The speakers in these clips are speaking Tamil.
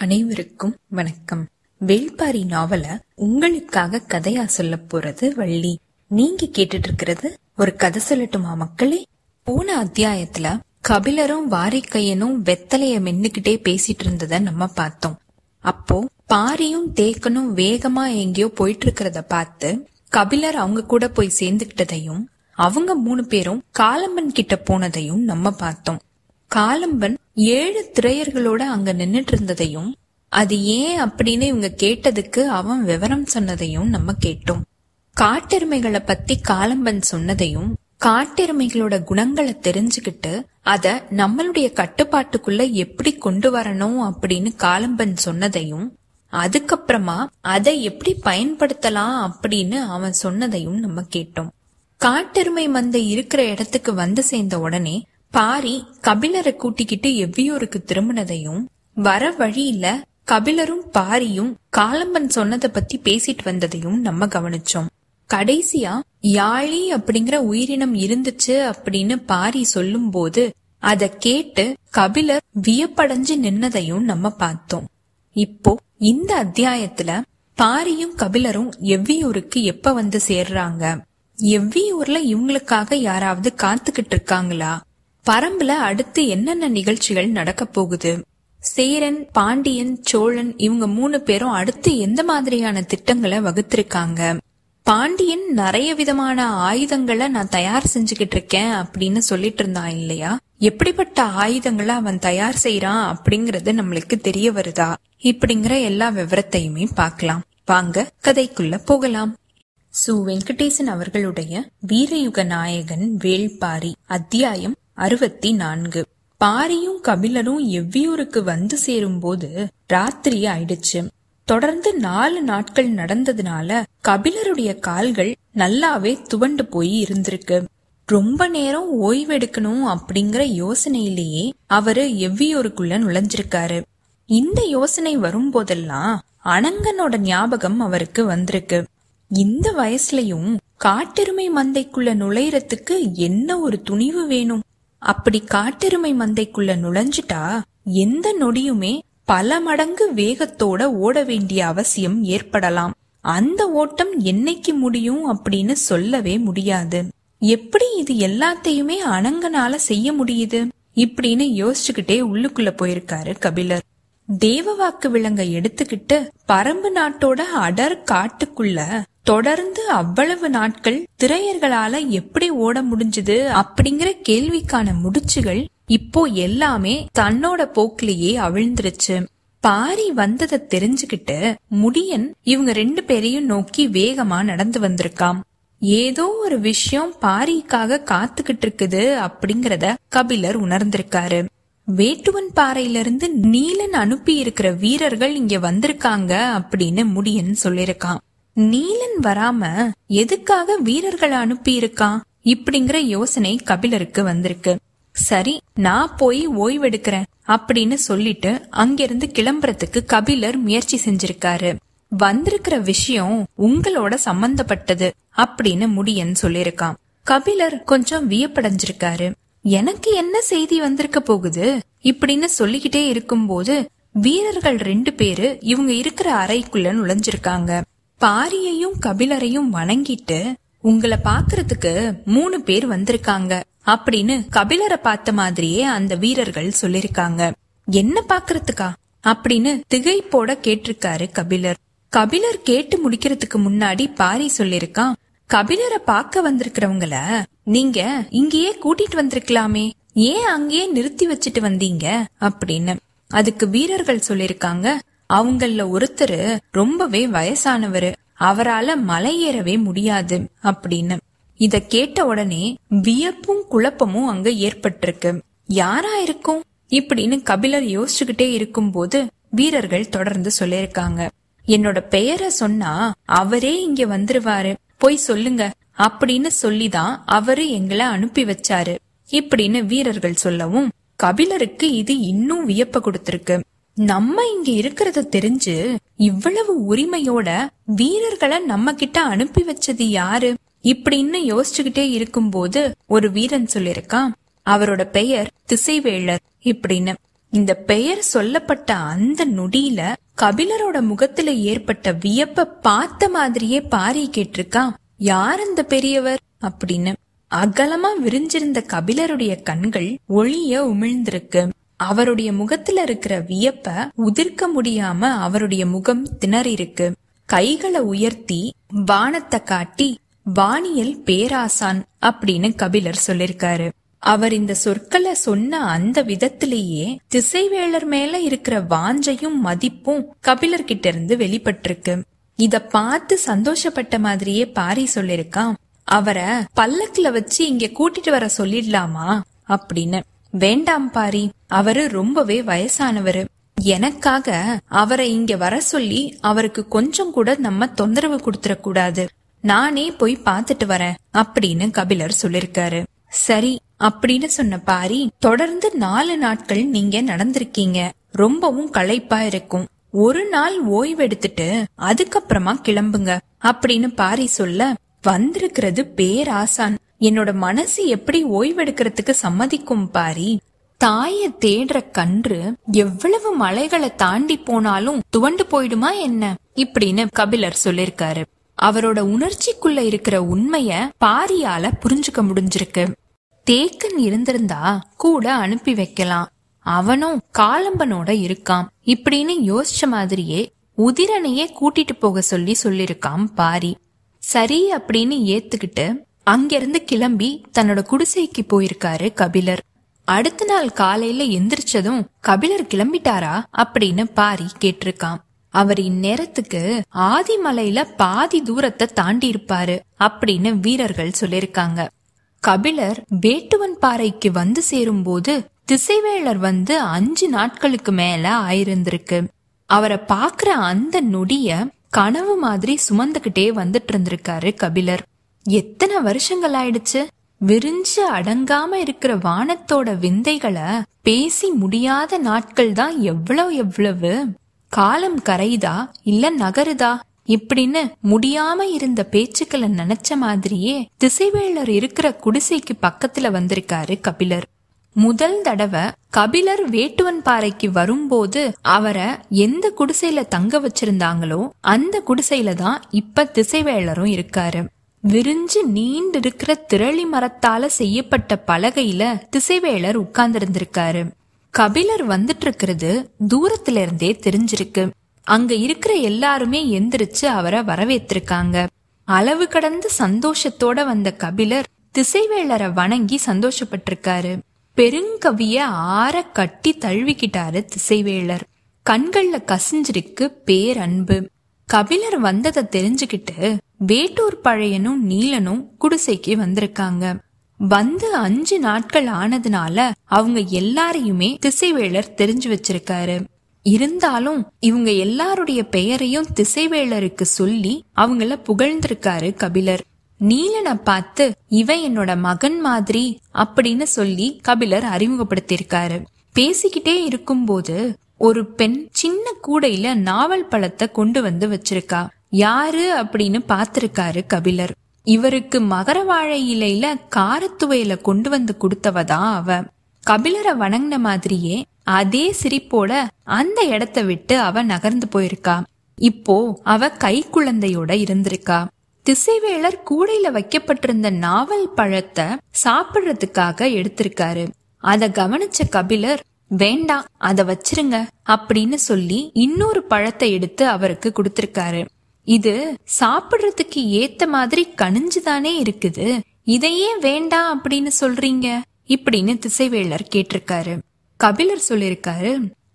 அனைவருக்கும் வணக்கம். வேள்பாரி நாவல உங்களுக்காக கதையா சொல்ல போறது வள்ளி. நீங்க கேட்டுட்டு இருக்கிறது ஒரு கதை சொல்லட்டுமா மக்களே? போன அத்தியாயத்துல கபிலரும் வாரிக்கையனும் வெத்தலைய மென்னுகிட்டே பேசிட்டு இருந்தத நம்ம பார்த்தோம். அப்போ பாரியும் தேக்கனும் வேகமா எங்கேயோ போயிட்டு இருக்கிறத பார்த்து கபிலர் அவங்க கூட போய் சேர்ந்துகிட்டதையும் அவங்க மூணு பேரும் காலம்பன் கிட்ட போனதையும் நம்ம பார்த்தோம். காலம்பன் ஏழு திரையர்களோட அங்க நின்னுட்டு இருந்ததையும் அது ஏன் அப்படின்னு இவங்க கேட்டதுக்கு அவன் விவரம் சொன்னதையும் நம்ம கேட்டோம். காட்டெருமைகளை பத்தி காலம்பன் சொன்னதையும் காட்டெருமைகளோட குணங்களை தெரிஞ்சுக்கிட்டு அத நம்மளுடைய கட்டுப்பாட்டுக்குள்ள எப்படி கொண்டு வரணும் அப்படின்னு காலம்பன் சொன்னதையும் அதுக்கப்புறமா அதை எப்படி பயன்படுத்தலாம் அப்படின்னு அவன் சொன்னதையும் நம்ம கேட்டோம். காட்டெருமை மந்தை இருக்கிற இடத்துக்கு வந்து சேர்ந்த உடனே பாரி கபிலரை கூட்டிக்கிட்டு எவ்வியூருக்கு திரும்பினதையும் வர வழியில கபிலரும் பாரியும் காலம்பன் சொன்னதை பத்தி பேசிட்டு வந்ததையும் நம்ம கவனிச்சோம். கடைசியா யாழி அப்படிங்கிற உயிரினம் இருந்துச்சு அப்படின்னு பாரி சொல்லும் போது அத கேட்டு கபிலர் வியப்படைஞ்சு நின்னதையும் நம்ம பார்த்தோம். இப்போ இந்த அத்தியாயத்துல பாரியும் கபிலரும் எவ்வியூருக்கு எப்ப வந்து சேர்றாங்க? எவ்வியூர்ல இவங்களுக்காக யாராவது காத்துக்கிட்டு இருக்காங்களா? பரம்புல அடுத்து என்னென்ன நிகழ்ச்சிகள் நடக்க போகுது? சேரன் பாண்டியன் சோழன் இவங்க மூணு பேரும் அடுத்து எந்த மாதிரியான திட்டங்களை வகுத்திருக்காங்க? பாண்டியன் நிறைய விதமான ஆயுதங்களை நான் தயார் செஞ்சுக்கிட்டு இருக்கேன் அப்படின்னு சொல்லிட்டு இருந்தான் இல்லையா? எப்படிப்பட்ட ஆயுதங்களை அவன் தயார் செய்யறான் அப்படிங்கறது நம்மளுக்கு தெரிய வருதா? இப்படிங்கிற எல்லா விவரத்தையுமே பார்க்கலாம். வாங்க கதைக்குள்ள போகலாம். சு. வெங்கடேசன் அவர்களுடைய வீரயுக நாயகன் வேள்பாரி அத்தியாயம் அறுபத்தி நான்கு பாரியும் கபிலரும் எவ்வியூருக்கு வந்து சேரும்போது ராத்திரி ஆயிடுச்சு. தொடர்ந்து நாலு நாட்கள் நடந்ததுனால கபிலருடைய கால்கள் நல்லாவே துவண்டு போய் இருந்திருக்கு. ரொம்ப நேரம் ஓய்வெடுக்கணும் அப்படிங்கிற யோசனையிலேயே அவரு எவ்வியூருக்குள்ள நுழைஞ்சிருக்காரு. இந்த யோசனை வரும்போதெல்லாம் அனங்கனோட ஞாபகம் அவருக்கு வந்திருக்கு. இந்த வயசுலயும் காட்டெருமை மந்தைக்குள்ள நுழையறதுக்கு என்ன ஒரு துணிவு வேணும்? அப்படி காட்டெருமை மந்தைக்குள்ள நுழைஞ்சிட்டா எந்த நொடியுமே பல மடங்கு வேகத்தோட ஓட வேண்டிய அவசியம் ஏற்படலாம். அந்த ஓட்டம் என்னைக்கு முடியும் அப்படின்னு சொல்லவே முடியாது. எப்படி இது எல்லாத்தையுமே அணங்கனால செய்ய முடியுது? இப்படின்னு யோசிச்சுக்கிட்டே உள்ளுக்குள்ள போயிருக்காரு கபிலர். தேவவாக்கு விலங்க எடுத்துக்கிட்டு பரம்பு நாட்டோட அடர் காட்டுக்குள்ள தொடர்ந்து அவ்வளவு நாட்கள் திரையர்களால எப்படி ஓட முடிஞ்சது அப்படிங்கிற கேள்விக்கான முடிச்சுகள் இப்போ எல்லாமே தன்னோட போக்கிலேயே அவிழ்ந்துருச்சு. பாரி வந்ததை தெரிஞ்சுக்கிட்டு முடியன் இவங்க ரெண்டு பேரையும் நோக்கி வேகமா நடந்து வந்திருக்காம். ஏதோ ஒரு விஷயம் பாரிக்காக காத்துக்கிட்டு இருக்குது அப்படிங்கறத கபிலர் உணர்ந்திருக்காரு. வேட்டுவன் பாறையிலிருந்து நீலன் அனுப்பி இருக்கிற வீரர்கள் இங்க வந்திருக்காங்க அப்படின்னு முடியன் சொல்லிருக்கான் நீலன் வராம எதுக்காக வீரர்களை அனுப்பி இருக்கான் இப்படிங்கிற யோசனை கபிலருக்கு வந்திருக்கு. சரி நான் போய் ஓய்வெடுக்கிறேன் அப்படின்னு சொல்லிட்டு அங்கிருந்து கிளம்புறதுக்கு கபிலர் முயற்சி செஞ்சிருக்காரு. வந்திருக்கிற விஷயம் உங்களோட சம்பந்தப்பட்டது அப்படின்னு முடியன் சொல்லிருக்கான் கபிலர் கொஞ்சம் வியப்படைஞ்சிருக்காரு. எனக்கு என்ன செய்தி வந்திருக்க போகுது? இப்படின்னு சொல்லிக்கிட்டே இருக்கும்போது வீரர்கள் ரெண்டு பேரு இவங்க இருக்கிற அறைக்குள்ள நுழைஞ்சிருக்காங்க. பாரியையும் கபிலரையும் வணங்கிட்டு உங்களை பாக்குறதுக்கு மூணு பேர் வந்திருக்காங்க அப்படின்னு கபிலரை பார்த்த மாதிரியே அந்த வீரர்கள் சொல்லிருக்காங்க. என்ன பாக்குறதுக்கா அப்படின்னு திகைப்போட கேட்டிருக்காரு கபிலர். கபிலர் கேட்டு முடிக்கிறதுக்கு முன்னாடி பாரி சொல்லிருக்கான் கபிலரை பார்க்க வந்திருக்கிறவங்கள நீங்க இங்கேயே கூட்டிட்டு வந்திருக்கலாமே. ஏன் அங்கேயே நிறுத்தி வச்சுட்டு வந்தீங்க? அப்படின்னு. அதுக்கு வீரர்கள் சொல்லிருக்காங்க அவங்கள ஒருத்தர் ரொம்பவே வயசானவரு. அவரால மலை ஏறவே முடியாது அப்படின்னு. இத கேட்ட உடனே வியப்பும் குழப்பமும் அங்க ஏற்பட்டிருக்கு. யாரா இருக்கும்? இப்படின்னு கபிலர் யோசிச்சுக்கிட்டே இருக்கும்போது வீரர்கள் தொடர்ந்து சொல்லிருக்காங்க என்னோட பெயரை சொன்னா அவரே இங்க வந்துருவாரு. போய் சொல்லுங்க. அப்படின்னு சொல்லிதான் அவரு எங்களை அனுப்பி வச்சாரு. இப்படின்னு வீரர்கள் சொல்லவும் கபிலருக்கு இது இன்னும் வியப்ப கொடுத்திருக்கு. நம்ம இங்க இருக்கிறத தெரிஞ்சு இவ்வளவு உரிமையோட வீரர்களை நம்ம கிட்ட அனுப்பி வச்சது யாரு? இப்படின்னு யோசிச்சுக்கிட்டே இருக்கும்போது ஒரு வீரன் சொல்லிருக்கான் அவரோட பெயர் திசைவேளர் இப்படின்னு. இந்த பெயர் சொல்லப்பட்ட அந்த நொடியில கபிலரோட முகத்துல ஏற்பட்ட வியப்ப பார்த்த மாதிரியே பாரி கேட்டிருக்கான். யார் அந்த பெரியவர்? அப்படின்னு. அகலமா விரிஞ்சிருந்த கபிலருடைய கண்கள் ஒளிய உமிழ்ந்திருக்கு. அவருடைய முகத்துல இருக்கிற வியப்ப உதிர்க்க முடியாம அவருடைய முகம் திணறி இருக்கு கைகளை உயர்த்தி வானத்தை காட்டி வானியல் பேராசான் அப்படின்னு கபிலர் சொல்லிருக்காரு. அவர் இந்த சொற்களை சொன்ன அந்த விதத்திலேயே திசைவேளர் மேல இருக்கிற வாஞ்சையும் மதிப்பும் கபிலர் கிட்ட இருந்து வெளிப்பட்டிருக்கு. இத பார்த்து சந்தோஷப்பட்ட மாதிரியே பாரி சொல்லிருக்கான். அவரை பல்லக்குல வச்சு இங்க கூட்டிட்டு வர சொல்லிடலாமா? அப்படின்னு. வேண்டாம் பாரி அவரு ரொம்பவே வயசானவரு. எனக்காக அவரை இங்க வர சொல்லி அவருக்கு கொஞ்சம் கூட நம்ம தொந்தரவு கொடுத்துட கூடாது. நானே போய் பாத்துட்டு வரேன் அப்படின்னு கபிலர் சொல்லிருக்காரு. சரி அப்படின்னு சொன்ன பாரி தொடர்ந்து நாலு நாட்கள் நீங்க நடந்திருக்கீங்க. ரொம்பவும் களைப்பா இருக்கும். ஒரு நாள் ஓய்வெடுத்துட்டு அதுக்கப்புறமா கிளம்புங்க அப்படின்னு பாரி சொல்ல வந்திருக்கிறது பேராசான். என்னோட மனசு எப்படி ஓய்வெடுக்கிறதுக்கு சம்மதிக்கும் பாரி? தாய தேடுற கன்று எவ்வளவு மலைகளை தாண்டி போனாலும் துவண்டு போயிடுமா என்ன? இப்படின்னு கபிலர் சொல்லிருக்காரு. அவரோட உணர்ச்சிக்குள்ள இருக்கிற உண்மைய பாரியால புரிஞ்சுக்க முடிஞ்சிருக்கு. தேக்கன் இருந்திருந்தா கூட அனுப்பி வைக்கலாம். அவனும் காலம்பனோட இருக்கான். இப்படின்னு யோசிச்ச மாதிரியே உதிரனையே கூட்டிட்டு போக சொல்லி சொல்லிருக்கான் பாரி. சரி அப்படின்னு ஏத்துக்கிட்டு அங்கிருந்து கிளம்பி தன்னோட குடிசைக்கு போயிருக்காரு கபிலர். அடுத்த நாள் காலையில எந்திரிச்சதும் கபிலர் கிளம்பிட்டாரா அப்படின்னு பாரி கேட்டிருக்கான் அவர் இந்நேரத்துக்கு ஆதிமலையில பாதி தூரத்தை தாண்டி இருப்பாரு அப்படின்னு வீரர்கள் சொல்லிருக்காங்க கபிலர் வேட்டுவன் பாறைக்கு வந்து சேரும்போது திசைவேளர் வந்து அஞ்சு நாட்களுக்கு மேல ஆயிருந்திருக்கு. அவரை பாக்குற அந்த நொடிய கனவு மாதிரி சுமந்துகிட்டே வந்துட்டு இருந்திருக்காரு கபிலர். எத்தனை வருஷங்கள் ஆயிடுச்சு விரிஞ்சு அடங்காம இருக்கிற வானத்தோட விந்தைகளை பேசி முடியாத நாட்கள் தான் எவ்வளவு எவ்வளவு. காலம் கரையுதா? இல்ல நகருதா? இப்படின்னு முடியாம இருந்த பேச்சுக்களை நினைச்ச மாதிரியே திசைவேளர் இருக்கிற குடிசைக்கு பக்கத்துல வந்திருக்காரு கபிலர். முதல் தடவை கபிலர் வேட்டுவன் பாறைக்கு வரும்போது அவரை எந்த குடிசையில தங்க வச்சிருந்தாங்களோ அந்த குடிசையில தான் இப்ப திசைவேளரும் இருக்காரு. விரிஞ்சு நீண்டு இருக்கிற திரளி மரத்தால செய்யப்பட்ட பலகையில திசைவேளர் உட்கார்ந்திருந்திருக்காரு. கபிலர் வந்துட்டு இருக்கிறது தூரத்துல இருந்தே தெரிஞ்சிருக்கு. அங்க இருக்கிற எல்லாருமே எந்திரிச்சு அவரை வரவேற்றிருக்காங்க. அளவு கடந்த சந்தோஷத்தோட வந்த கபிலர் திசைவேளரை வணங்கி சந்தோஷப்பட்டிருக்காரு. பெருங்கவிய ஆற கட்டி தழுவிக்கிட்டாரு திசைவேளர். கண்கள்ல கசிஞ்சிருக்கு பேரன்பு. கபிலர் வந்ததை தெரிஞ்சுக்கிட்டு வேட்டூர் பழையனும் நீலனும் குடிசைக்கு வந்திருக்காங்க. வந்து அஞ்சு நாட்கள் ஆனதுனால அவங்க எல்லாரையுமே திசைவேளர் தெரிஞ்சு வச்சிருக்காரு. இருந்தாலும் இவங்க எல்லாருடைய பெயரையும் திசைவேளருக்கு சொல்லி அவங்கள புகழ்ந்திருக்காரு கபிலர். நீலனை பார்த்து இவன் என்னோட மகன் மாதிரி அப்படின்னு சொல்லி கபிலர் அறிமுகப்படுத்தியிருக்காரு. பேசிக்கிட்டே இருக்கும்போது ஒரு பெண் சின்ன கூடையில நாவல் பழத்தை கொண்டு வந்து வச்சிருக்கா. யாரு அப்படின்னு பார்த்திருக்காரு கபிலர். இவருக்கு மகர வாழை இலையில காரத்துவையில கொண்டு வந்து கொடுத்தவதான் அவ. கபிலரை வணங்கின மாதிரியே அதே சிரிப்போட அந்த இடத்த விட்டு அவ நகர்ந்து போயிருக்கா. இப்போ அவ கை குழந்தையோட இருந்திருக்கா. திசைவேளர் கூடையில வைக்கப்பட்டிருந்த நாவல் பழத்தை சாப்பிடுறதுக்காக எடுத்திருக்காரு. அத கவனிச்ச கபிலர் வேண்டாம் அத வச்சிருங்க அப்படின்னு சொல்லி இன்னொரு பழத்தை எடுத்து அவருக்கு கொடுத்திருக்காரு. இது சாப்பிடுறதுக்கு ஏத்த மாதிரி கனிஞ்சுதானே இருக்குது. இதையே வேண்டாம் அப்படின்னு சொல்றீங்க? இப்படின்னு திசைவேளர் கேட்டிருக்காரு. கபிலர் சொல்லிருக்காரு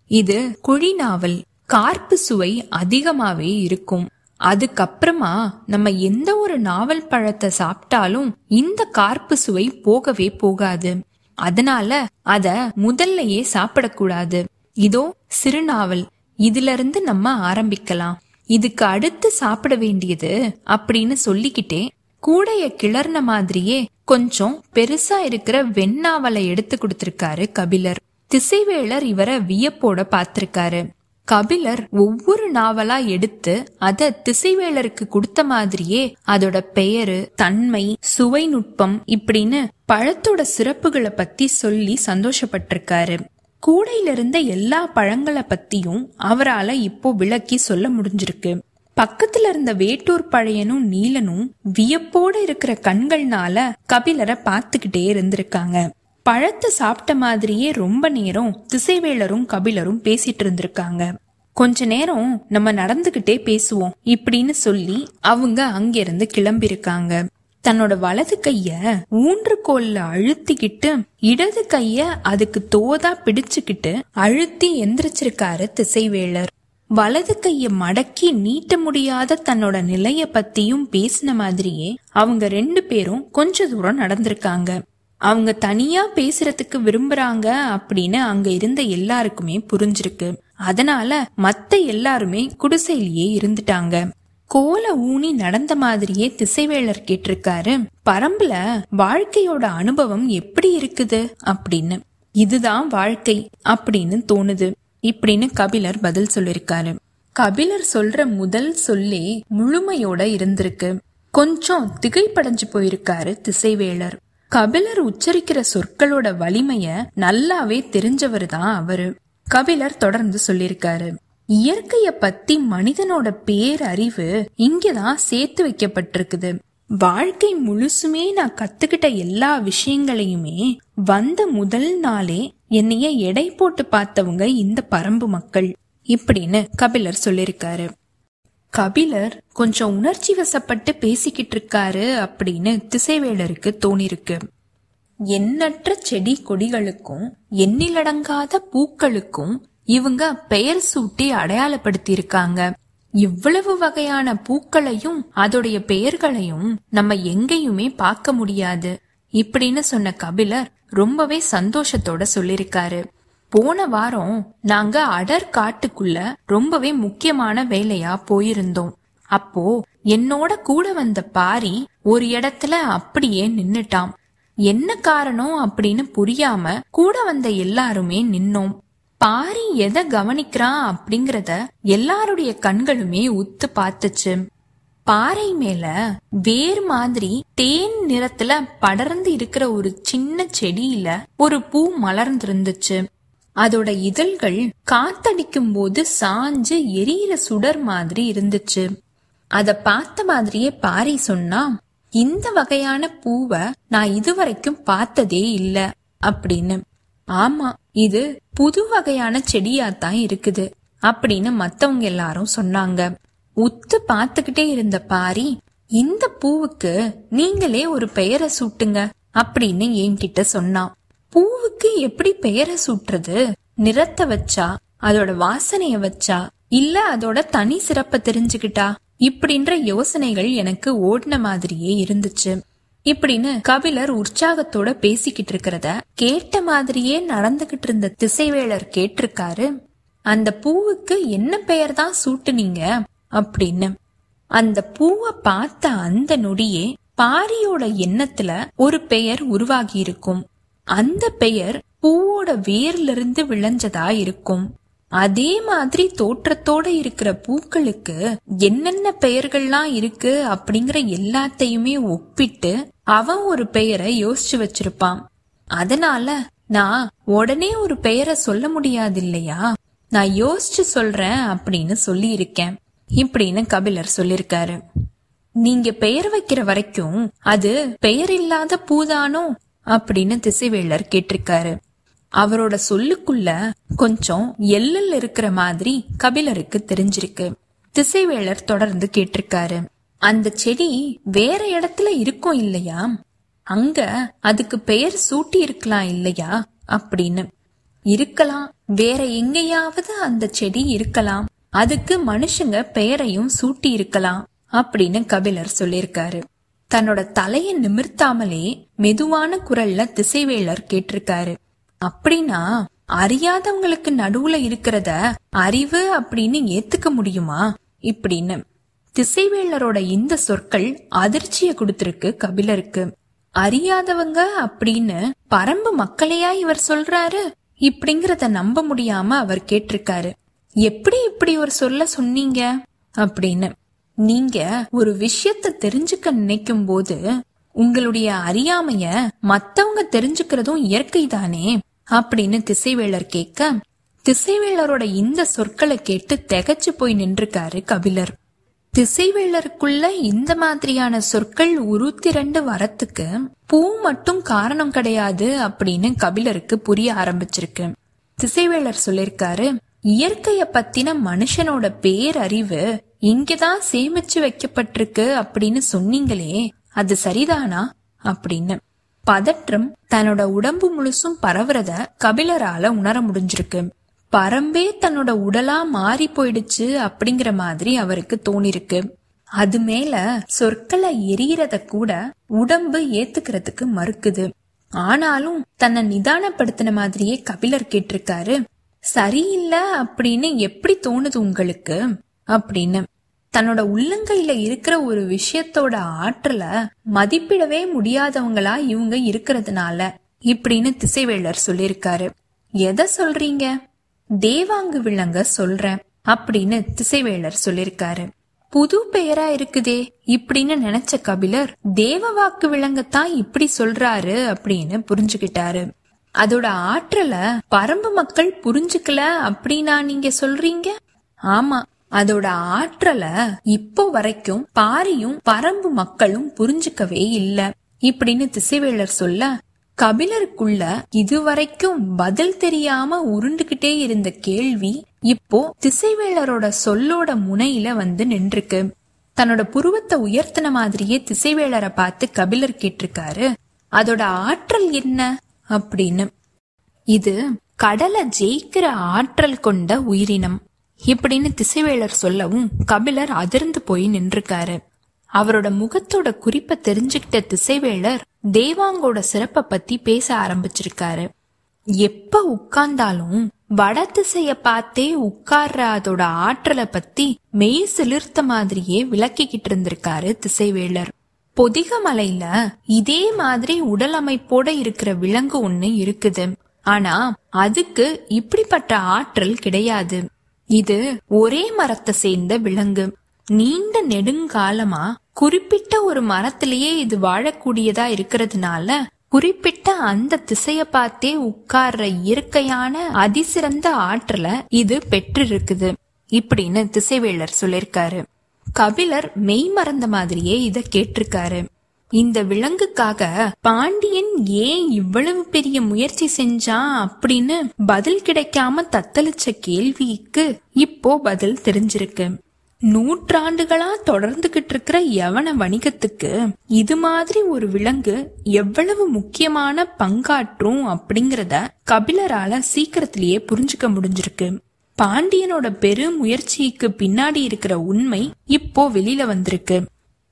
இது குழி நாவல் கார்ப்பு சுவை அதிகமாவே இருக்கும். அதுக்கப்புறமா நம்ம எந்த ஒரு நாவல் பழத்தை சாப்பிட்டாலும் இந்த கார்ப்பு சுவை போகவே போகாது. அதனால அத முதல்லயே சாப்பிடக்கூடாது. இதோ சிறுநாவல் இதுல இருந்து நம்ம ஆரம்பிக்கலாம். இதுக்கு அடுத்து சாப்பிட வேண்டியது அப்படின்னு சொல்லிக்கிட்டே கூடைய கிளர்ன மாதிரியே கொஞ்சம் பெருசா இருக்கிற வெண்ணாவலை எடுத்து கொடுத்திருக்காரு கபிலர். திசைவேளர் இவரை வியப்போட பாத்திருக்காரு கபிலர் ஒவ்வொரு நாவலா எடுத்து அத திசைவேளருக்கு கொடுத்த மாதிரியே அதோட பெயரு தன்மை சுவை நுட்பம் இப்படின்னு பழத்தோட சிறப்புகளை பத்தி சொல்லி சந்தோஷப்பட்டிருக்காரு. கூடையில இருந்த எல்லா பழங்களை பத்தியும் அவரால இப்போ விளக்கி சொல்ல முடிஞ்சிருக்கு. பக்கத்துல இருந்த வேட்டூர் பழையனும் நீலனும் வியப்போட இருக்கிற கண்கள்னால கபிலரை பார்த்துக்கிட்டே இருந்திருக்காங்க. பழத்தை சாப்பிட்ட மாதிரியே ரொம்ப நேரம் திசைவேளரும் கபிலரும் பேசிட்டு இருந்திருக்காங்க. கொஞ்ச நேரம் நம்ம நடந்துகிட்டே பேசுவோம் இப்படின்னு சொல்லி அவங்க அங்கிருந்து கிளம்பிருக்காங்க தன்னோட வலது கைய ஊன்றுகோல்ல அழுத்திக்கிட்டு இடது கைய அதுக்கு தோதா பிடிச்சுக்கிட்டு அழுத்தி எந்திரிச்சிருக்காரு திசைவேளர் வலது கைய மடக்கி நீட்ட முடியாத தன்னோட நிலைய பத்தியும் பேசின மாதிரியே அவங்க ரெண்டு பேரும் கொஞ்ச தூரம் நடந்திருக்காங்க. அவங்க தனியா பேசுறதுக்கு விரும்புறாங்க அப்படின்னு அங்க இருந்த எல்லாருக்குமே புரிஞ்சிருக்கு. அதனால மத்த எல்லாருமே குடிசையிலேயே இருந்துட்டாங்க. கோல ஊனி நடந்த மாதிரியே திசைவேளர் கேட்டிருக்காரு. பரம்புல வாழ்க்கையோட அனுபவம் எப்படி இருக்குது? அப்படின்னு. இதுதான் வாழ்க்கை அப்படின்னு தோணுது. இப்படின்னு கபிலர் பதில் சொல்லிருக்காரு. கபிலர் சொல்ற முதல் சொல்லே முழுமையோட இருந்திருக்கு. கொஞ்சம் திகைப்படைஞ்சு போயிருக்காரு திசைவேளர். கபிலர் உச்சரிக்கிற சொற்களோட வலிமைய நல்லாவே தெரிஞ்சவர் தான் அவரு. கபிலர் தொடர்ந்து சொல்லிருக்காரு. இயற்கைய பத்தி மனிதனோட பேரறிவு இங்கதான் சேர்த்து வைக்கப்பட்டிருக்குது. வாழ்க்கை முழுசுமே நான் கத்துக்கிட்ட எல்லா விஷயங்களையுமே வந்த முதல் நாளே என்னைய எடை போட்டு பார்த்தவங்க இந்த பரம்பு மக்கள் இப்படின்னு கபிலர் சொல்லிருக்காரு. கபிலர் கொஞ்சம் உணர்ச்சி வசப்பட்டு பேசிக்கிட்டு இருக்காரு அப்படின்னு திசைவேலருக்கு தோணிருக்கு. எண்ணற்ற செடி கொடிகளுக்கும் எண்ணிலடங்காத பூக்களுக்கும் இவங்க பெயர் சூட்டி அடையாளப்படுத்தி இருக்காங்க இவ்வளவு வகையான பூக்களையும் அதோடைய பெயர்களையும் நம்ம எங்கேயுமே பார்க்க முடியாது. இப்படின்னு சொன்ன கபிலர் ரொம்பவே சந்தோஷத்தோட சொல்லிருக்காரு போன வாரம் நாங்க அடர் காட்டுக்குள்ள ரொம்பவே முக்கியமான வேலையா போயிருந்தோம். அப்போ என்னோட கூட வந்த பாரி ஒரு இடத்துல அப்படியே நின்னுட்டான். என்ன காரணம் அப்படின்னு புரியாம கூட வந்த எல்லாருமே நின்னோம். பாரி எதை கவனிக்கிறான் அப்படிங்கறத எல்லாருடைய கண்களுமே உத்து பார்த்துச்சு. பாறை மேல வேர் மாதிரி தேன் நிறத்துல படர்ந்து இருக்கிற ஒரு சின்ன செடியில ஒரு பூ மலர்ந்திருந்துச்சு. அதோட இதழ்கள் காத்தடிக்கும் போது சாஞ்சு எரியிற சுடர் மாதிரி இருந்துச்சு. அத பார்த்த மாதிரியே பாறை சொன்னா இந்த வகையான பூவை நான் இதுவரைக்கும் பார்த்ததே இல்ல அப்படின்னு. ஆமா இது புது வகையான செடியாத்தான் இருக்குது அப்படின்னு மத்தவங்க எல்லாரும் சொன்னாங்க. உத்து பார்த்துக்கிட்டே இருந்த பாரி இந்த பூவுக்கு நீங்களே ஒரு பெயரை சூட்டுங்க அப்படின்னு என்கிட்ட சொன்னான். பூவுக்கு எப்படி பெயரை சூட்டுறது? நிறத்தை வச்சா அதோட வாசனைய வச்சா இல்ல அதோட தனி சிறப்ப தெரிஞ்சுக்கிட்டா? இப்படின்ற யோசனைகள் எனக்கு ஓடின மாதிரியே இருந்துச்சு. இப்படின்னு கபிலர் உற்சாகத்தோட பேசிக்கிட்டு இருக்கிறத கேட்ட மாதிரியே நடந்துகிட்டு இருந்த திசைவேளர் கேட்டிருக்காரு அந்த பூவுக்கு என்ன பெயர் தான் சூட்டுனீங்க? அப்படின்னு. அந்த பூவை பார்த்த அந்த நொடியே பாரியோட எண்ணத்துல ஒரு பெயர் உருவாகி இருக்கும் அந்த பெயர் பூவோட வேர்ல இருந்து விளைஞ்சதா இருக்கும். அதே மாதிரி தோற்றத்தோட இருக்கிற பூக்களுக்கு என்னென்ன பெயர்கள்லாம் இருக்கு அப்படிங்கிற எல்லாத்தையுமே ஒப்பிட்டு அவன் ஒரு பெயரை யோசிச்சு வச்சிருப்பான். அதனால நான் உடனே ஒரு பெயரை சொல்ல முடியாது இல்லையா? நான் யோசிச்சு சொல்றேன் அப்படின்னு சொல்லி இருக்கேன் இப்படின்னு கபிலர் சொல்லிருக்காரு நீங்க பெயர் வைக்கிற வரைக்கும் அது பெயர் இல்லாத பூதானோ? அப்படின்னு திசைவேளர் கேட்டிருக்காரு. அவரோட சொல்லுக்குள்ள கொஞ்சம் எல்லல் இருக்கிற மாதிரி கபிலருக்கு தெரிஞ்சிருக்கு. திசைவேளர் தொடர்ந்து கேட்டிருக்காரு. அந்த செடி வேற இடத்துல இருக்கும் இல்லையா? அங்க அதுக்கு பெயர் சூட்டி இருக்கலாம் இல்லையா? அப்படின்னு. இருக்கலாம். வேற எங்கேயாவது அந்த செடி இருக்கலாம். அதுக்கு மனுஷங்க பெயரையும் சூட்டி இருக்கலாம் அப்படின்னு கபிலர் சொல்லிருக்காரு தன்னோட தலையை நிமிர்த்தாமலே மெதுவான குரல்ல திசைவேளர் கேட்டிருக்காரு. அப்படின்னா அறியாதவங்களுக்கு நடுவுல இருக்கிறத அறிவு அப்படின்னு ஏத்துக்க முடியுமா? இப்படின்னு. திசைவேளரோட இந்த சொற்கள் அதிர்ச்சிய கொடுத்திருக்கு கபிலருக்கு. அறியாதவங்க அப்படின்னு பரம்பு மக்களையா இவர் சொல்றாரு? இப்படிங்கறத நம்ப முடியாம அவர் கேட்டிருக்காரு. எப்படி இப்படி ஒரு சொல்ல சொன்னீங்க? அப்படின்னு. நீங்க ஒரு விஷயத்த தெரிஞ்சுக்க நினைக்கும் போது உங்களுடைய அறியாமைய மத்தவங்க தெரிஞ்சுக்கிறதும் இயற்கை தானே. அப்படின்னு திசைவேளர் கேட்க திசைவேளரோட இந்த சொற்களை கேட்டு திகச்சு போய் நின்றுக்காரு கபிலர். திசைவேளருக்குள்ள இந்த மாதிரியான சொற்கள் உருத்திரண்டு வரத்துக்கு பூ மட்டும் காரணம் கிடையாது அப்படின்னு கபிலருக்கு புரிய ஆரம்பிச்சிருக்கு. திசைவேளர் சொல்லிருக்காரு இயற்கைய பத்தின மனுஷனோட பேரறிவு இங்கதான் சேமிச்சு வைக்கப்பட்டிருக்கு அப்படின்னு சொன்னீங்களே அது சரிதானா? அப்படின்னு. பதற்றம் தன்னோட உடம்பு முழுசும் பரவுறத கபிலரால உணர முடிஞ்சிருக்கு. பரம்பே தன்னோட உடலா மாறி போயிடுச்சு அப்படிங்கிற மாதிரி அவருக்கு தோணிருக்கு. அது மேல சொற்களை எரியறத கூட உடம்பு ஏத்துக்கிறதுக்கு மறுக்குது. ஆனாலும் தன்னை நிதானப்படுத்தின மாதிரியே கபிலர் கேட்டிருக்காரு. சரியில்லை அப்படின்னு எப்படி தோணுது உங்களுக்கு? அப்படின்னு. தன்னோட உள்ளங்கையில இருக்கிற ஒரு விஷயத்தோட ஆற்றல மதிப்பிடவே முடியாதவங்களா இவங்க இருக்கிறதுனால இப்படின்னு திசைவேளர் சொல்லிருக்காரு எதை சொல்றீங்க? தேவாங்கு விலங்க சொல்றேன் அப்படின்னு திசைவேளர் சொல்லிருக்காரு புது பெயரா இருக்குதே இப்படின்னு நினைச்ச கபிலர் தேவ வாக்கு விலங்கத்தான் இப்படி சொல்றாரு அப்படின்னு புரிஞ்சுகிட்டாரு. அதோட ஆற்றல பரம்பு மக்கள் புரிஞ்சுக்கல அப்படின்னா நீங்க சொல்றீங்க? ஆமா அதோட ஆற்றல இப்போ வரைக்கும் பாரியும் பரம்பு மக்களும் புரிஞ்சுக்கவே இல்ல. இப்படின்னு திசைவேளர் சொல்ல கபிலருக்குள்ள இதுவரைக்கும் பதில் தெரியாம உருண்டுகிட்டே இருந்த கேள்வி இப்போ திசைவேளரோட சொல்லோட முனையில வந்து நின்றுக்கு தன்னோட புருவத்தை உயர்த்தின மாதிரியே திசைவேளரை பார்த்து கபிலர் கேட்டிருக்காரு அதோட ஆற்றல் என்ன? அப்படின்னு. இது கடலை ஜெயிக்கிற ஆற்றல் கொண்ட உயிரினம். இப்படின்னு திசைவேலர் சொல்லவும் கபிலர் அதிர்ந்து போய் நின்றுக்காரு. அவரோட முகத்தோட குறிப்ப தெரிஞ்சுக்கிட்ட திசைவேளர் தேவாங்கோட சிறப்பை பத்தி பேச ஆரம்பிச்சிருக்காரு. எப்ப உட்கார்ந்தாலும் வட திசைய பார்த்தே உட்கார்ற அதோட ஆற்றலை பத்தி மெய் சிலிர்த்த மாதிரியே விளக்கிக்கிட்டு இருந்திருக்காரு திசைவேளர் பொதிகமலையில இதே மாதிரி உடல் அமைப்போட இருக்கிற விலங்கு ஒண்ணு இருக்குது. ஆனா அதுக்கு இப்படிப்பட்ட ஆற்றல் கிடையாது. இது ஒரே மரத்தை சேர்ந்த விலங்கு. நீண்ட நெடுங்காலமா குறிப்பிட்ட ஒரு மரத்திலேயே இது வாழக்கூடியதா இருக்கிறதுனால குறிப்பிட்ட அந்த திசைய பார்த்தே உட்கார்ற இயற்கையான அதிசிறந்த ஆற்றல இது பெற்றிருக்குது. இப்படின்னு திசைவேளர் சொல்லிருக்காரு கபிலர் மெய் மறந்த மாதிரியே இத கேட்டிருக்காரு. இந்த விலங்குக்காக பாண்டியன் ஏன் இவ்வளவு பெரிய முயற்சி செஞ்சான் அப்படின்னு பதில் கிடைக்காம தத்தளிச்ச கேள்விக்கு இப்போ பதில் தெரிஞ்சிருக்கு. நூற்றாண்டுகளா தொடர்ந்துகிட்டு இருக்கிற யவன வணிகத்துக்கு இது மாதிரி ஒரு விலங்கு எவ்வளவு முக்கியமான பங்காற்றும் அப்படிங்கறத கபிலரால சீக்கிரத்திலேயே புரிஞ்சுக்க முடிஞ்சிருக்கு. பாண்டியனோட பெரு முயற்சிக்கு பின்னாடி இருக்கிற உண்மை இப்போ வெளியில வந்திருக்கு.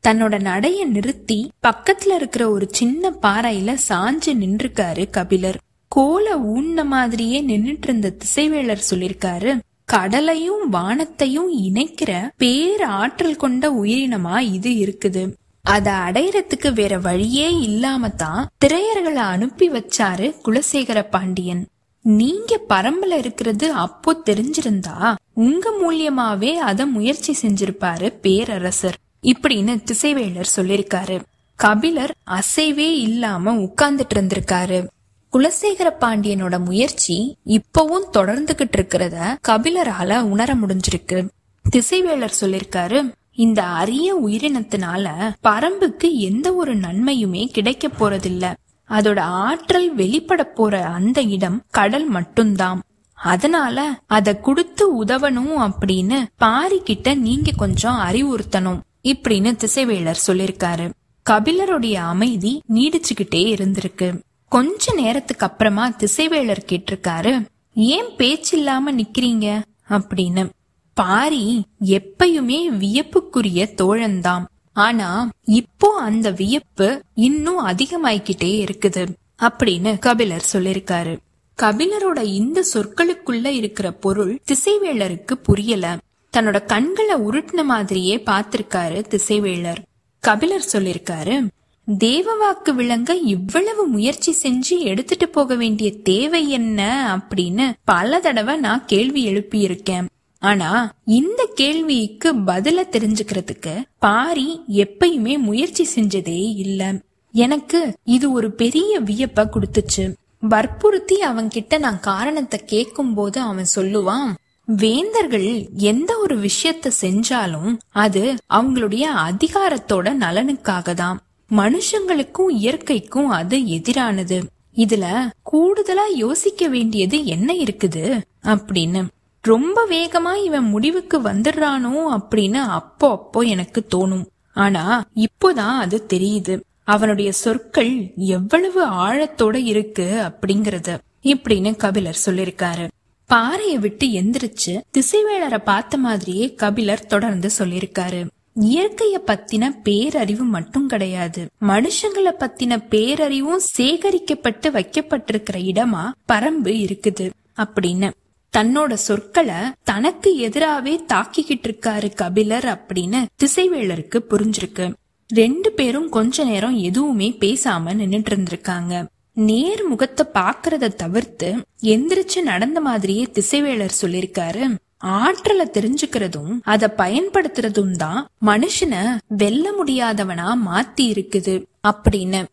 தன்னோட நடைய நிறுத்தி பக்கத்துல இருக்கிற ஒரு சின்ன பாறையில சாஞ்சு நின்றுக்காரு கபிலர். கோல ஊன்ன மாதிரியே நின்னுட்டு இருந்த திசைவேளர் சொல்லிருக்காரு கடலையும் வானத்தையும் இணைக்கிற பேர் ஆற்றல் கொண்ட உயிரினமா இது இருக்குது. அத அடையறதுக்கு வேற வழியே இல்லாம தான் திரையர்களை அனுப்பி வச்சாரு குலசேகர பாண்டியன். நீங்க பரம்புல இருக்கிறது அப்போ தெரிஞ்சிருந்தா உங்க மூலியமாவே அத முயற்சி செஞ்சிருப்பாரு பேரரசர். இப்படின்னு திசைவேளர் சொல்லிருக்காரு. கபிலர் அசைவே இல்லாம உட்கார்ந்துட்டு இருந்திருக்காரு. குலசேகர பாண்டியனோட முயற்சி இப்பவும் தொடர்ந்துகிட்டு இருக்கிறத கபிலரால உணர முடிஞ்சிருக்கு. திசைவேளர் சொல்லிருக்காரு இந்த அரிய உயிரினத்தினால பரம்புக்கு எந்த ஒரு நன்மையுமே கிடைக்க போறதில்ல. அதோட ஆற்றல் வெளிப்பட போற அந்த இடம் கடல் மட்டும்தான். அதனால அத குடுத்து உதவணும் அப்படின்னு பாரிக்கிட்ட நீங்க கொஞ்சம் அறிவுறுத்தணும். இப்படின்னு திசைவேளர் சொல்லிருக்காரு. கபிலருடைய அமைதி நீடிச்சுக்கிட்டே இருந்திருக்கு. கொஞ்ச நேரத்துக்கு அப்புறமா திசைவேளர் கேட்டிருக்காரு ஏன் பேச்சில்லாம நிக்கிறீங்க? அப்படின்னு. பாரி எப்பயுமே வியப்புக்குரிய தோழன்தாம் ஆனா இப்போ அந்த வியப்பு இன்னும் அதிகமாயிக்கிட்டே இருக்குது அப்படின்னு கபிலர் சொல்லிருக்காரு. கபிலரோட இந்த சொற்களுக்குள்ள இருக்கிற பொருள் திசைவேளருக்கு புரியல. தன்னோட கண்களை உருட்டின மாதிரியே பார்த்திருக்காரு திசைவேளர். கபிலர் சொல்லிருக்காரு தேவவாக்கு விளங்க இவ்வளவு முயற்சி செஞ்சு எடுத்துட்டு போக வேண்டிய தேவை என்ன? அப்படின்னு பல தடவை நான் கேள்வி எழுப்பியிருக்கேன். ஆனா இந்த கேள்விக்கு பதில தெரிஞ்சுக்கிறதுக்கு பாரி எப்பயுமே முயற்சி செஞ்சதே இல்ல. எனக்கு இது ஒரு பெரிய வியப்ப கொடுத்துச்சு. வற்புறுத்தி அவன்கிட்ட நான் காரணத்தை கேட்கும் போது அவன் சொல்லுவான் வேந்தர்கள் எந்த ஒரு விஷயத்த செஞ்சாலும் அது அவங்களுடைய அதிகாரத்தோட நலனுக்காக தான் மனுஷங்களுக்கும் இயற்கைக்கும் அது எதிரானது. இதுல கூடுதலா யோசிக்க வேண்டியது என்ன இருக்குது அப்படின்னு. ரொம்ப வேகமா இவன் முடிவுக்கு வந்துடுறானோ அப்படின்னு அப்போ அப்போ எனக்கு தோணும். ஆனா இப்போதான் அது தெரியுது. அவனுடைய சொற்கள் எவ்வளவு ஆழத்தோட இருக்கு அப்படிங்கறது இப்படின்னு கபிலர் சொல்லிருக்காரு பாறையை விட்டு எந்திரிச்சு திசைவேளரை பார்த்த மாதிரியே கபிலர் தொடர்ந்து சொல்லிருக்காரு இயற்கைய பத்தின பேரறிவு மட்டும் கிடையாது. மனுஷங்களை பத்தின பேரறிவும் சேகரிக்கப்பட்டு வைக்கப்பட்டிருக்கிற இடமா பரம்பு இருக்குது. அப்படின்னு. தன்னோட சொற்களை தனக்கு எதிராவே தாக்கிக்கிட்டு இருக்காரு கபிலர் அப்படின்னு திசைவேளருக்கு புரிஞ்சிருக்கு. ரெண்டு பேரும் கொஞ்ச நேரம் எதுவுமே பேசாம நின்னுட்டு இருந்திருக்காங்க. நேர் முகத்தை பாக்குறத தவிர்த்து எந்திரிச்சு நடந்த மாதிரியே திசைவேளர் சொல்லிருக்காரு. ஆற்றலை தெரிஞ்சுக்கிறதும் அத பயன்படுத்துறதும் தான் மனுஷனை வெல்ல முடியாதவனா மாத்தி இருக்குது அப்படின்னு.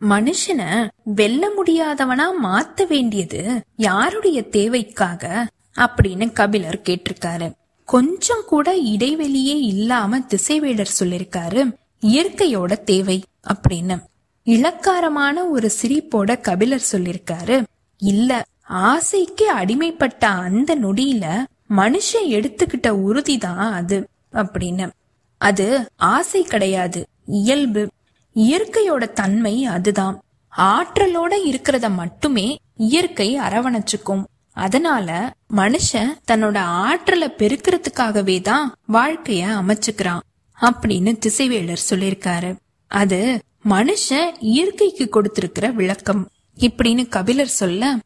மனுஷனை வெல்ல முடியாதவனா மாத்த வேண்டியது யாருடைய தேவைக்காக அப்படின்னு கபிலர் கேட்டிருக்காரு. கொஞ்சம் கூட இடைவெளியே இல்லாம திசைவேடர் சொல்லிருக்காரு இயற்கையோட தேவை அப்படின்னு. இளக்காரமான ஒரு சிரிப்போட கபிலர் சொல்லிருக்காரு. இல்ல ஆசைக்கு அடிமைப்பட்ட அந்த நொடியில மனுஷன் எடுத்துக்கிட்ட உறுதிதான் அது அப்படின்னு. அது ஆசை கிடையாது இயல்பு. இயற்கையோட தன்மை அதுதான். ஆற்றலோட இருக்கிறத மட்டுமே இயற்கை அரவணைச்சுக்கும். அதனால மனுஷன் தன்னோட ஆற்றலை பெருக்கிறதுக்காகவே தான் வாழ்க்கைய அமைச்சுக்கிறான் அப்படின்னு திசைவேலர் சொல்லிருக்காரு. அது மனுஷன் இயற்கைக்கு கொடுத்திருக்கிற விளக்கம். இப்படின்னு கபிலர் சொல்ல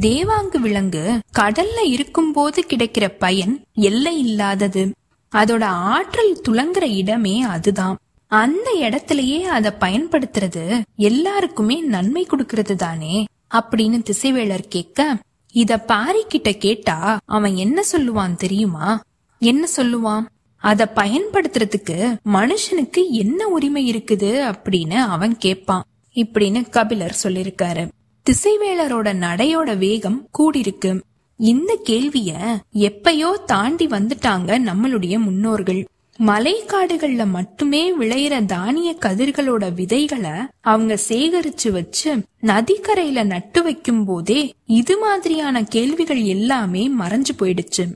தேவாங்கு விலங்கு கடல்ல இருக்கும் போது கிடைக்கிற பயன் எல்லை இல்லாதது. அதோட ஆற்றல் துளங்குற இடமே அதுதான். அந்த இடத்திலேயே அத பயன்படுத்துறது எல்லாருக்குமே நன்மை கொடுக்கறது தானே? அப்படின்னு திசைவேளர் கேட்க இத கிட்ட கேட்டா அவன் என்ன சொல்லுவான் தெரியுமா? என்ன சொல்லுவான்? அத பயன்படுத்துறதுக்கு மனுஷனுக்கு என்ன உரிமை இருக்குது அப்படின்னு அவன் கேட்பான் இப்படின்னு கபிலர் சொல்லிருக்காரு. திசைவேளரோட நடையோட வேகம் கூடிருக்கு. இந்த கேள்விய எப்பயோ தாண்டி வந்துட்டாங்க நம்மளுடைய முன்னோர்கள். மலைக்காடுகள்ல மட்டுமே விளையிற தானிய கதிர்களோட விதைகளை அவங்க சேகரிச்சு வச்சு நதிக்கரையில நட்டு வைக்கும் போதே இது மாதிரியான கேள்விகள் எல்லாமே மறைஞ்சு போயிடுச்சு.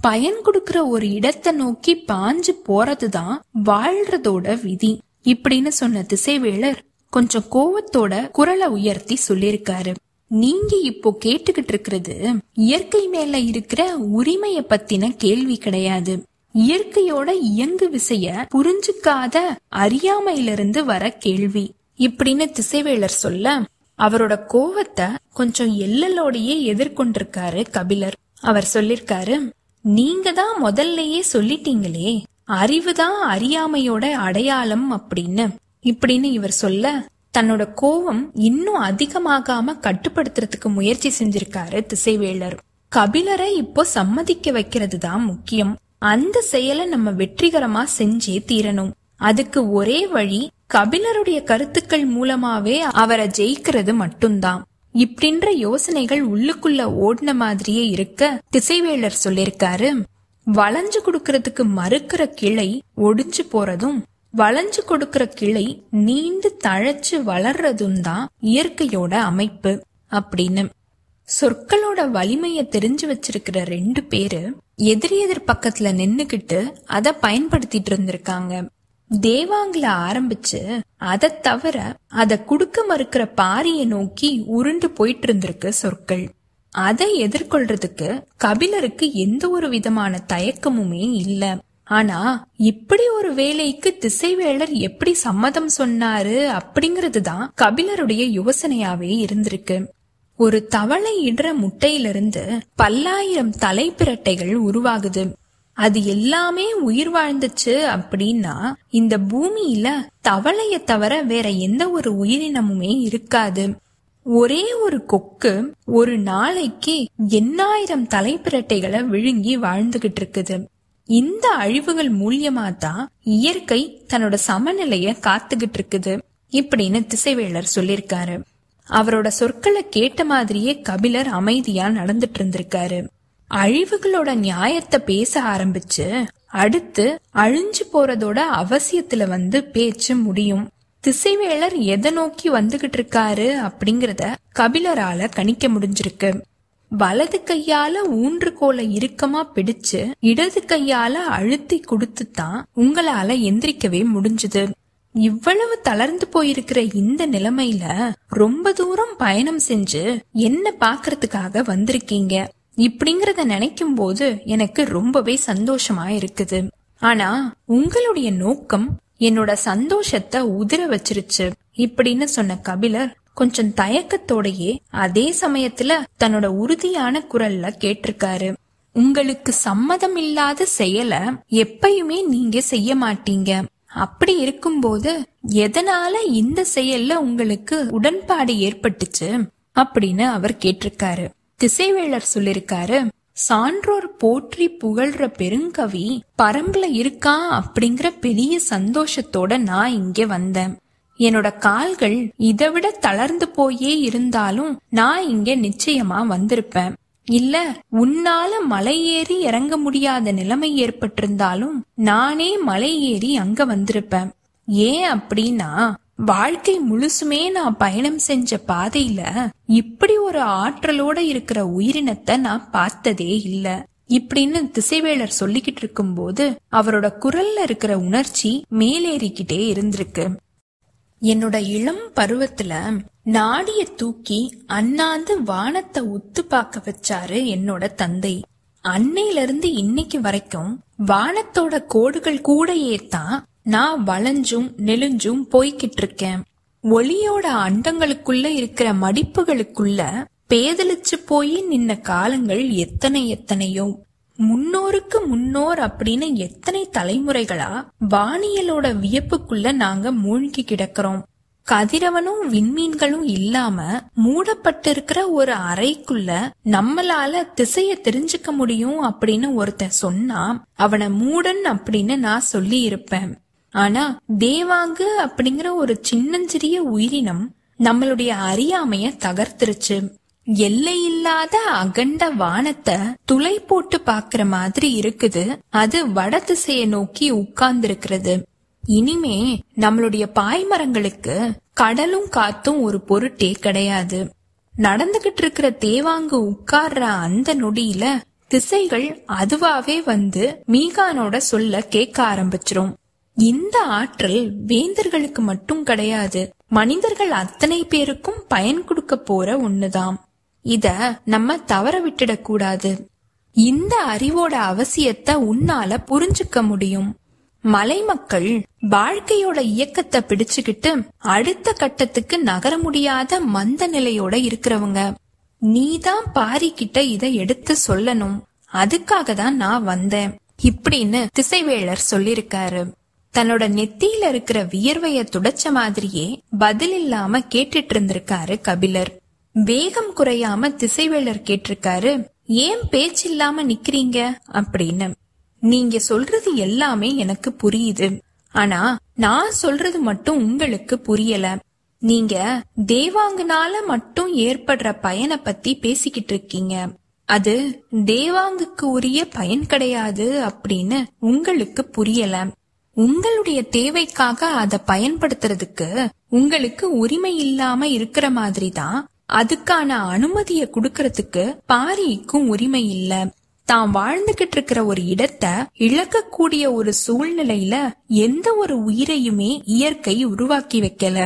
பயன் கொடுக்கற ஒரு இடத்தை நோக்கி பாஞ்சு போறதுதான் வாழ்றதோட விதி. இப்படின்னு சொன்ன திசைவேளர் கொஞ்சம் கோவத்தோட குரலை உயர்த்தி சொல்லிருக்காரு நீங்க இப்போ கேட்டுக்கிட்டு இருக்கிறது இயற்கை மேல இருக்கிற உரிமைய பத்தின கேள்வி கிடையாது. இயற்கையோட இயங்கு விசைய புரிஞ்சுக்காத அறியாமையிலிருந்து வர கேள்வி. இப்படின்னு திசைவேளர் சொல்ல அவரோட கோவத்தை கொஞ்சம் எல்லலோடையே எதிர்கொண்டிருக்காரு கபிலர். அவர் சொல்லிருக்காரு நீங்க தான் முதல்லயே சொல்லிட்டீங்களே அறிவுதான் அறியாமையோட அடையாளம் அப்படின்னு. இப்படின்னு இவர் சொல்ல தன்னோட கோவம் இன்னும் அதிகமாகாம கட்டுப்படுத்துறதுக்கு முயற்சி செஞ்சிருக்காரு திசைவேளர் கபிலரை இப்போ சம்மதிக்க வைக்கிறது தான் முக்கியம். அந்த செயலை நம்ம வெற்றிகரமா செஞ்சே தீரணும். அதுக்கு ஒரே வழி கபிலருடைய கருத்துக்கள் மூலமாவே அவரை ஜெயிக்கிறது மட்டும்தான். இப்படின்ற யோசனைகள் உள்ளுக்குள்ள ஓடின மாதிரியே இருக்க திசைவேளர் சொல்லிருக்காரு. வளைஞ்சு கொடுக்கறதுக்கு மறுக்கிற கிளை ஒடிஞ்சு போறதும் வளைஞ்சு கொடுக்கிற கிளை நீண்டு தழைச்சு வளர்றதும் தான் இயற்கையோட அமைப்பு அப்படின்னு. சொற்களோட வலிமைய தெரிஞ்சு வச்சிருக்கிற ரெண்டு பேரு எதிரி எதிர் பக்கத்துல நின்னுகிட்டு அதை பயன்படுத்திட்டு இருந்திருக்காங்க. தேவாங்கில ஆரம்பிச்சு அதை தவிர அத குடுக்க மறுக்கிற பாரிய நோக்கி உருண்டு போயிட்டு இருந்திருக்கு சொற்கள். அதை எதிர்கொள்றதுக்கு கபிலருக்கு எந்த ஒரு விதமான தயக்கமுமே இல்ல. ஆனா இப்படி ஒரு வேலைக்கு திசைவேளர் எப்படி சம்மதம் சொன்னாரு அப்படிங்கறது தான் கபிலருடைய யோசனையாவே இருந்திருக்கு. ஒரு தவளை இடுற முட்டையிலிருந்து பல்லாயிரம் தலைப்பிரட்டைகள் உருவாகுது. அது எல்லாமே உயிர் வாழ்ந்துச்சு அப்படின்னா இந்த பூமியில தவளைய தவிர வேற எந்த ஒரு உயிரினமுமே இருக்காது. ஒரே ஒரு கொக்கு ஒரு நாளைக்கு எண்ணாயிரம் தலைப்பிரட்டைகளை விழுங்கி வாழ்ந்துகிட்டு இருக்குது. இந்த அழிவுகள் மூலியமா தான் இயற்கை தன்னோட சமநிலைய காத்துக்கிட்டு இருக்குது இப்படின்னு திசைவேளர் சொல்லிருக்காரு அவரோட சொற்களை கேட்ட மாதிரியே கபிலர் அமைதியா நடந்துட்டு இருந்திருக்காரு. அழிவுகளோட நியாயத்தை பேச ஆரம்பிச்சு அடுத்து அழிஞ்சு போறதோட அவசியத்துல வந்து பேச்சு முடியும். திசைவேளர் எதை நோக்கி வந்துகிட்டு இருக்காரு அப்படிங்கறத கபிலரால கணிக்க முடிஞ்சிருக்கு. வலது கையால ஊன்றுகோலை இறுக்கமா பிடிச்சு இடது கையால அழுத்தி கொடுத்து தான் உங்களால எந்திரிக்கவே முடிஞ்சது. இவ்வளவு தளர்ந்து போயிருக்கிற இந்த நிலைமையில ரொம்ப தூரம் பயணம் செஞ்சு என்ன பாக்குறதுக்காக வந்திருக்கீங்க? இப்படிங்கறத நினைக்கும் போது எனக்கு ரொம்பவே சந்தோஷமா இருக்குது ஆனா உங்களுடைய நோக்கம் என்னோட சந்தோஷத்தை உதிர வச்சிருச்சு. இப்படின்னு சொன்ன கபிலர் கொஞ்சம் தயக்கத்தோடயே அதே சமயத்துல தன்னோட உறுதியான குரல்ல கேட்டிருக்காரு. உங்களுக்கு சம்மதம் இல்லாத செயலை எப்பயுமே நீங்க செய்ய மாட்டீங்க. அப்படி இருக்கும்போது எதனால இந்த செயல்ல உங்களுக்கு உடன்பாடு ஏற்பட்டுச்சு? அப்படின்னு அவர் கேட்டிருக்காரு. திசைவேளர் சொல்லிருக்காரு சான்றோர் போற்றி புகழ்ற பெருங்கவி பரம்புல இருக்கா? அப்படிங்கிற பெரிய சந்தோஷத்தோட நான் இங்க வந்தேன். என்னோட கால்கள் இதை விட தளர்ந்து போயே இருந்தாலும் நான் இங்க நிச்சயமா வந்திருப்பேன். இல்ல உன்னால மலை ஏறி இறங்க முடியாத நிலைமை ஏற்பட்டிருந்தாலும் நானே மலை ஏறி அங்க வந்திருப்பேன். ஏன் அப்படின்னா வாழ்க்கை முழுசுமே நான் பயணம் செஞ்ச பாதையில இப்படி ஒரு ஆற்றலோட இருக்கிற உயிரினத்தை நான் பார்த்ததே இல்ல. இப்படின்னு திசைவேளர் சொல்லிக்கிட்டு இருக்கும்போது அவரோட குரல்ல இருக்கிற உணர்ச்சி மேலேறிக்கிட்டே இருந்திருக்கு. என்னோட இளம் பருவத்துல நாடிய தூக்கி அண்ணாந்து வானத்தை உத்து பார்க்க வச்சாரு என்னோட தந்தை. அன்னையிலிருந்து இன்னைக்கு வரைக்கும் வானத்தோட கோடுகள் கூடையே தான் நான் வளைஞ்சும் நெளிஞ்சும் போய்கிட்டு இருக்கேன் ஒளியோட அண்டங்களுக்குள்ள இருக்கிற மடிப்புகளுக்குள்ள பேதலிச்சு போய் நின்ன காலங்கள் எத்தனை எத்தனையோ. முன்னோருக்கு முன்னோர் அப்படின்னு எத்தனை தலைமுறைகளா வானியலோட வியப்புக்குள்ள நாங்க மூழ்கி கிடக்கிறோம். கதிரவனும் விண்மீன்களும் இல்லாம மூடப்பட்டிருக்கிற ஒரு அறைக்குள்ள நம்மளால திசைய தெரிஞ்சுக்க முடியும் அப்படின்னு ஒருத்தன் சொன்னா அவனை மூடன் அப்படின்னு நான் சொல்லி இருப்பேன் ஆனா தேவாங்கு அப்படிங்கிற ஒரு சின்னஞ்சிறிய உயிரினம் நம்மளுடைய அறியாமைய தகர்த்துருச்சு. எல்லையில்லாத அகண்ட வானத்தை துளை போட்டு பாக்குற மாதிரி இருக்குது. அது வட திசைய நோக்கி உட்கார்ந்து இனிமே நம்மளுடைய பாய்மரங்களுக்கு கடலும் காத்தும் ஒரு பொருட்டே கிடையாது. நடந்துகிட்டு இருக்கிற தேவாங்கு உட்கார்ற அந்த நொடியில திசைகள் அதுவாவே வந்து மீகானோட சொல்ல கேட்க ஆரம்பிச்சிரும். இந்த ஆற்றல் வேந்தர்களுக்கு மட்டும் கிடையாது மனிதர்கள் அத்தனை பேருக்கும் பயன் கொடுக்க போற ஒண்ணுதான் இத நம்ம தவற விட்டுடக் கூடாது. இந்த அறிவோட அவசியத்தை உன்னால புரிஞ்சுக்க முடியும். மலை மக்கள் வாழ்க்கையோட இயக்கத்தை பிடிச்சுக்கிட்டு அடுத்த கட்டத்துக்கு நகர முடியாத மந்த நிலையோட இருக்கிறவங்க. நீதான் பாரிக்கிட்ட இத எடுத்து சொல்லணும். அதுக்காக தான் நான் வந்தேன். இப்படின்னு திசைவேளர் சொல்லிருக்காரு தன்னோட நெத்தியில இருக்கிற வியர்வைய துடைச்ச மாதிரியே பதில் இல்லாம கேட்டுட்டு இருந்திருக்காரு கபிலர். வேகம் குறையாம திசைவேளர் கேட்டிருக்காரு ஏன் பேச்சில்லாம நிக்கிறீங்க? அப்படின்னு. நீங்க சொல்றது எல்லாமே எனக்கு புரியுது. ஆனா நான் சொல்றது மட்டும் உங்களுக்கு புரியல. நீங்க தேவாங்குனால மட்டும் ஏற்படுற பயனை பத்தி பேசிக்கிட்டு இருக்கீங்க அது தேவாங்குக்கு உரிய பயன் கிடையாது அப்படின்னு உங்களுக்கு புரியல. உங்களுடைய தேவைக்காக அதை பயன்படுத்துறதுக்கு உங்களுக்கு உரிமை இல்லாம இருக்கிற மாதிரி தான் அதுக்கான அனுமதிய குடுக்கறதுக்கு பாரிக்கும் உரிமை இல்ல. தான் வாழ்ந்துகிட்டு இருக்கிற ஒரு இடத்தை இழக்கக்கூடிய ஒரு சூழ்நிலையில எந்த ஒரு உயிரையுமே இயற்கை உருவாக்கி வைக்கல.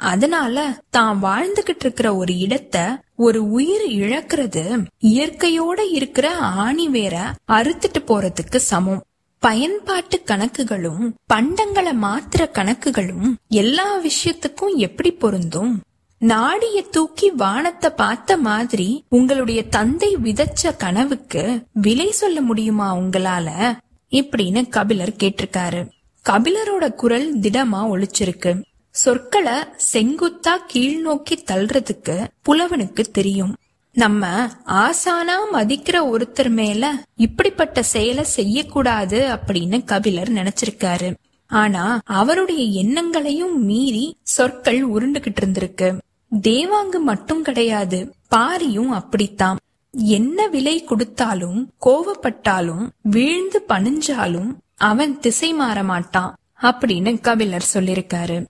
அதனால தான் வாழ்ந்துகிட்டு இருக்கிற ஒரு இடத்தை ஒரு உயிர் இழக்கிறது இயற்கையோட இருக்கிற ஆணி வேற அறுத்துட்டு போறதுக்கு சமம். பயன்பாட்டு கணக்குகளும் பண்டங்களை மாத்திர கணக்குகளும் எல்லா விஷயத்துக்கும் எப்படி பொருந்தும்? நாடிய தூக்கி வானத்தை பார்த்த மாதிரி உங்களுடைய தந்தை விதைச்ச கனவுக்கு விலை சொல்ல முடியுமா உங்களால? இப்படின்னு கபிலர் கேட்டிருக்காரு. கபிலரோட குரல் திடமா ஒழிச்சிருக்கு சொற்களை செங்குத்தா கீழ் நோக்கி தள்ளுறதுக்கு புலவனுக்கு தெரியும். நம்ம ஆசானா மதிக்கிற ஒருத்தர் மேல இப்படிப்பட்ட செயலை செய்யக்கூடாது அப்படின்னு கபிலர் நினைச்சிருக்காரு. ஆனா அவருடைய எண்ணங்களையும் மீறி சொற்கள் உருண்டுகிட்டு இருந்திருக்கு. தேவாங்கு மட்டும் கிடையாது பாரியும் அப்படித்தான். என்ன விலை கொடுத்தாலும் கோவப்பட்டாலும் வீழ்ந்து பணிஞ்சாலும் அவன் திசை மாற மாட்டான் அப்படின்னு கபிலர் சொல்லிருக்காரு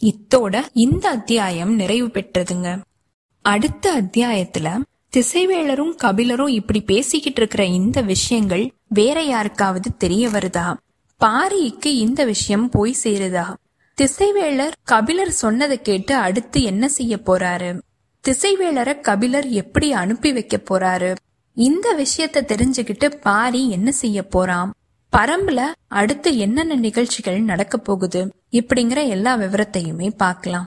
இத்தோட இந்த அத்தியாயம் நிறைவு பெற்றதுங்க. அடுத்த அத்தியாயத்துல திசைவேளரும் கபிலரும் இப்படி பேசிக்கிட்டு இருக்கிற இந்த விஷயங்கள் வேற யாருக்காவது தெரிய வருதா? பாரிக்கு இந்த விஷயம் போய் சேருதா? திசைவேளர் கபிலர் சொன்னதை கேட்டு அடுத்து என்ன செய்ய போறாரு? திசைவேளரை கபிலர் எப்படி அனுப்பி வைக்க போறாரு? இந்த விஷயத்த தெரிஞ்சுக்கிட்டு பாரி என்ன செய்ய போறான் பரம்புல அடுத்து என்னென்ன நிகழ்ச்சிகள் நடக்க போகுது? இப்படிங்கிற எல்லா விவரத்தையுமே பார்க்கலாம்.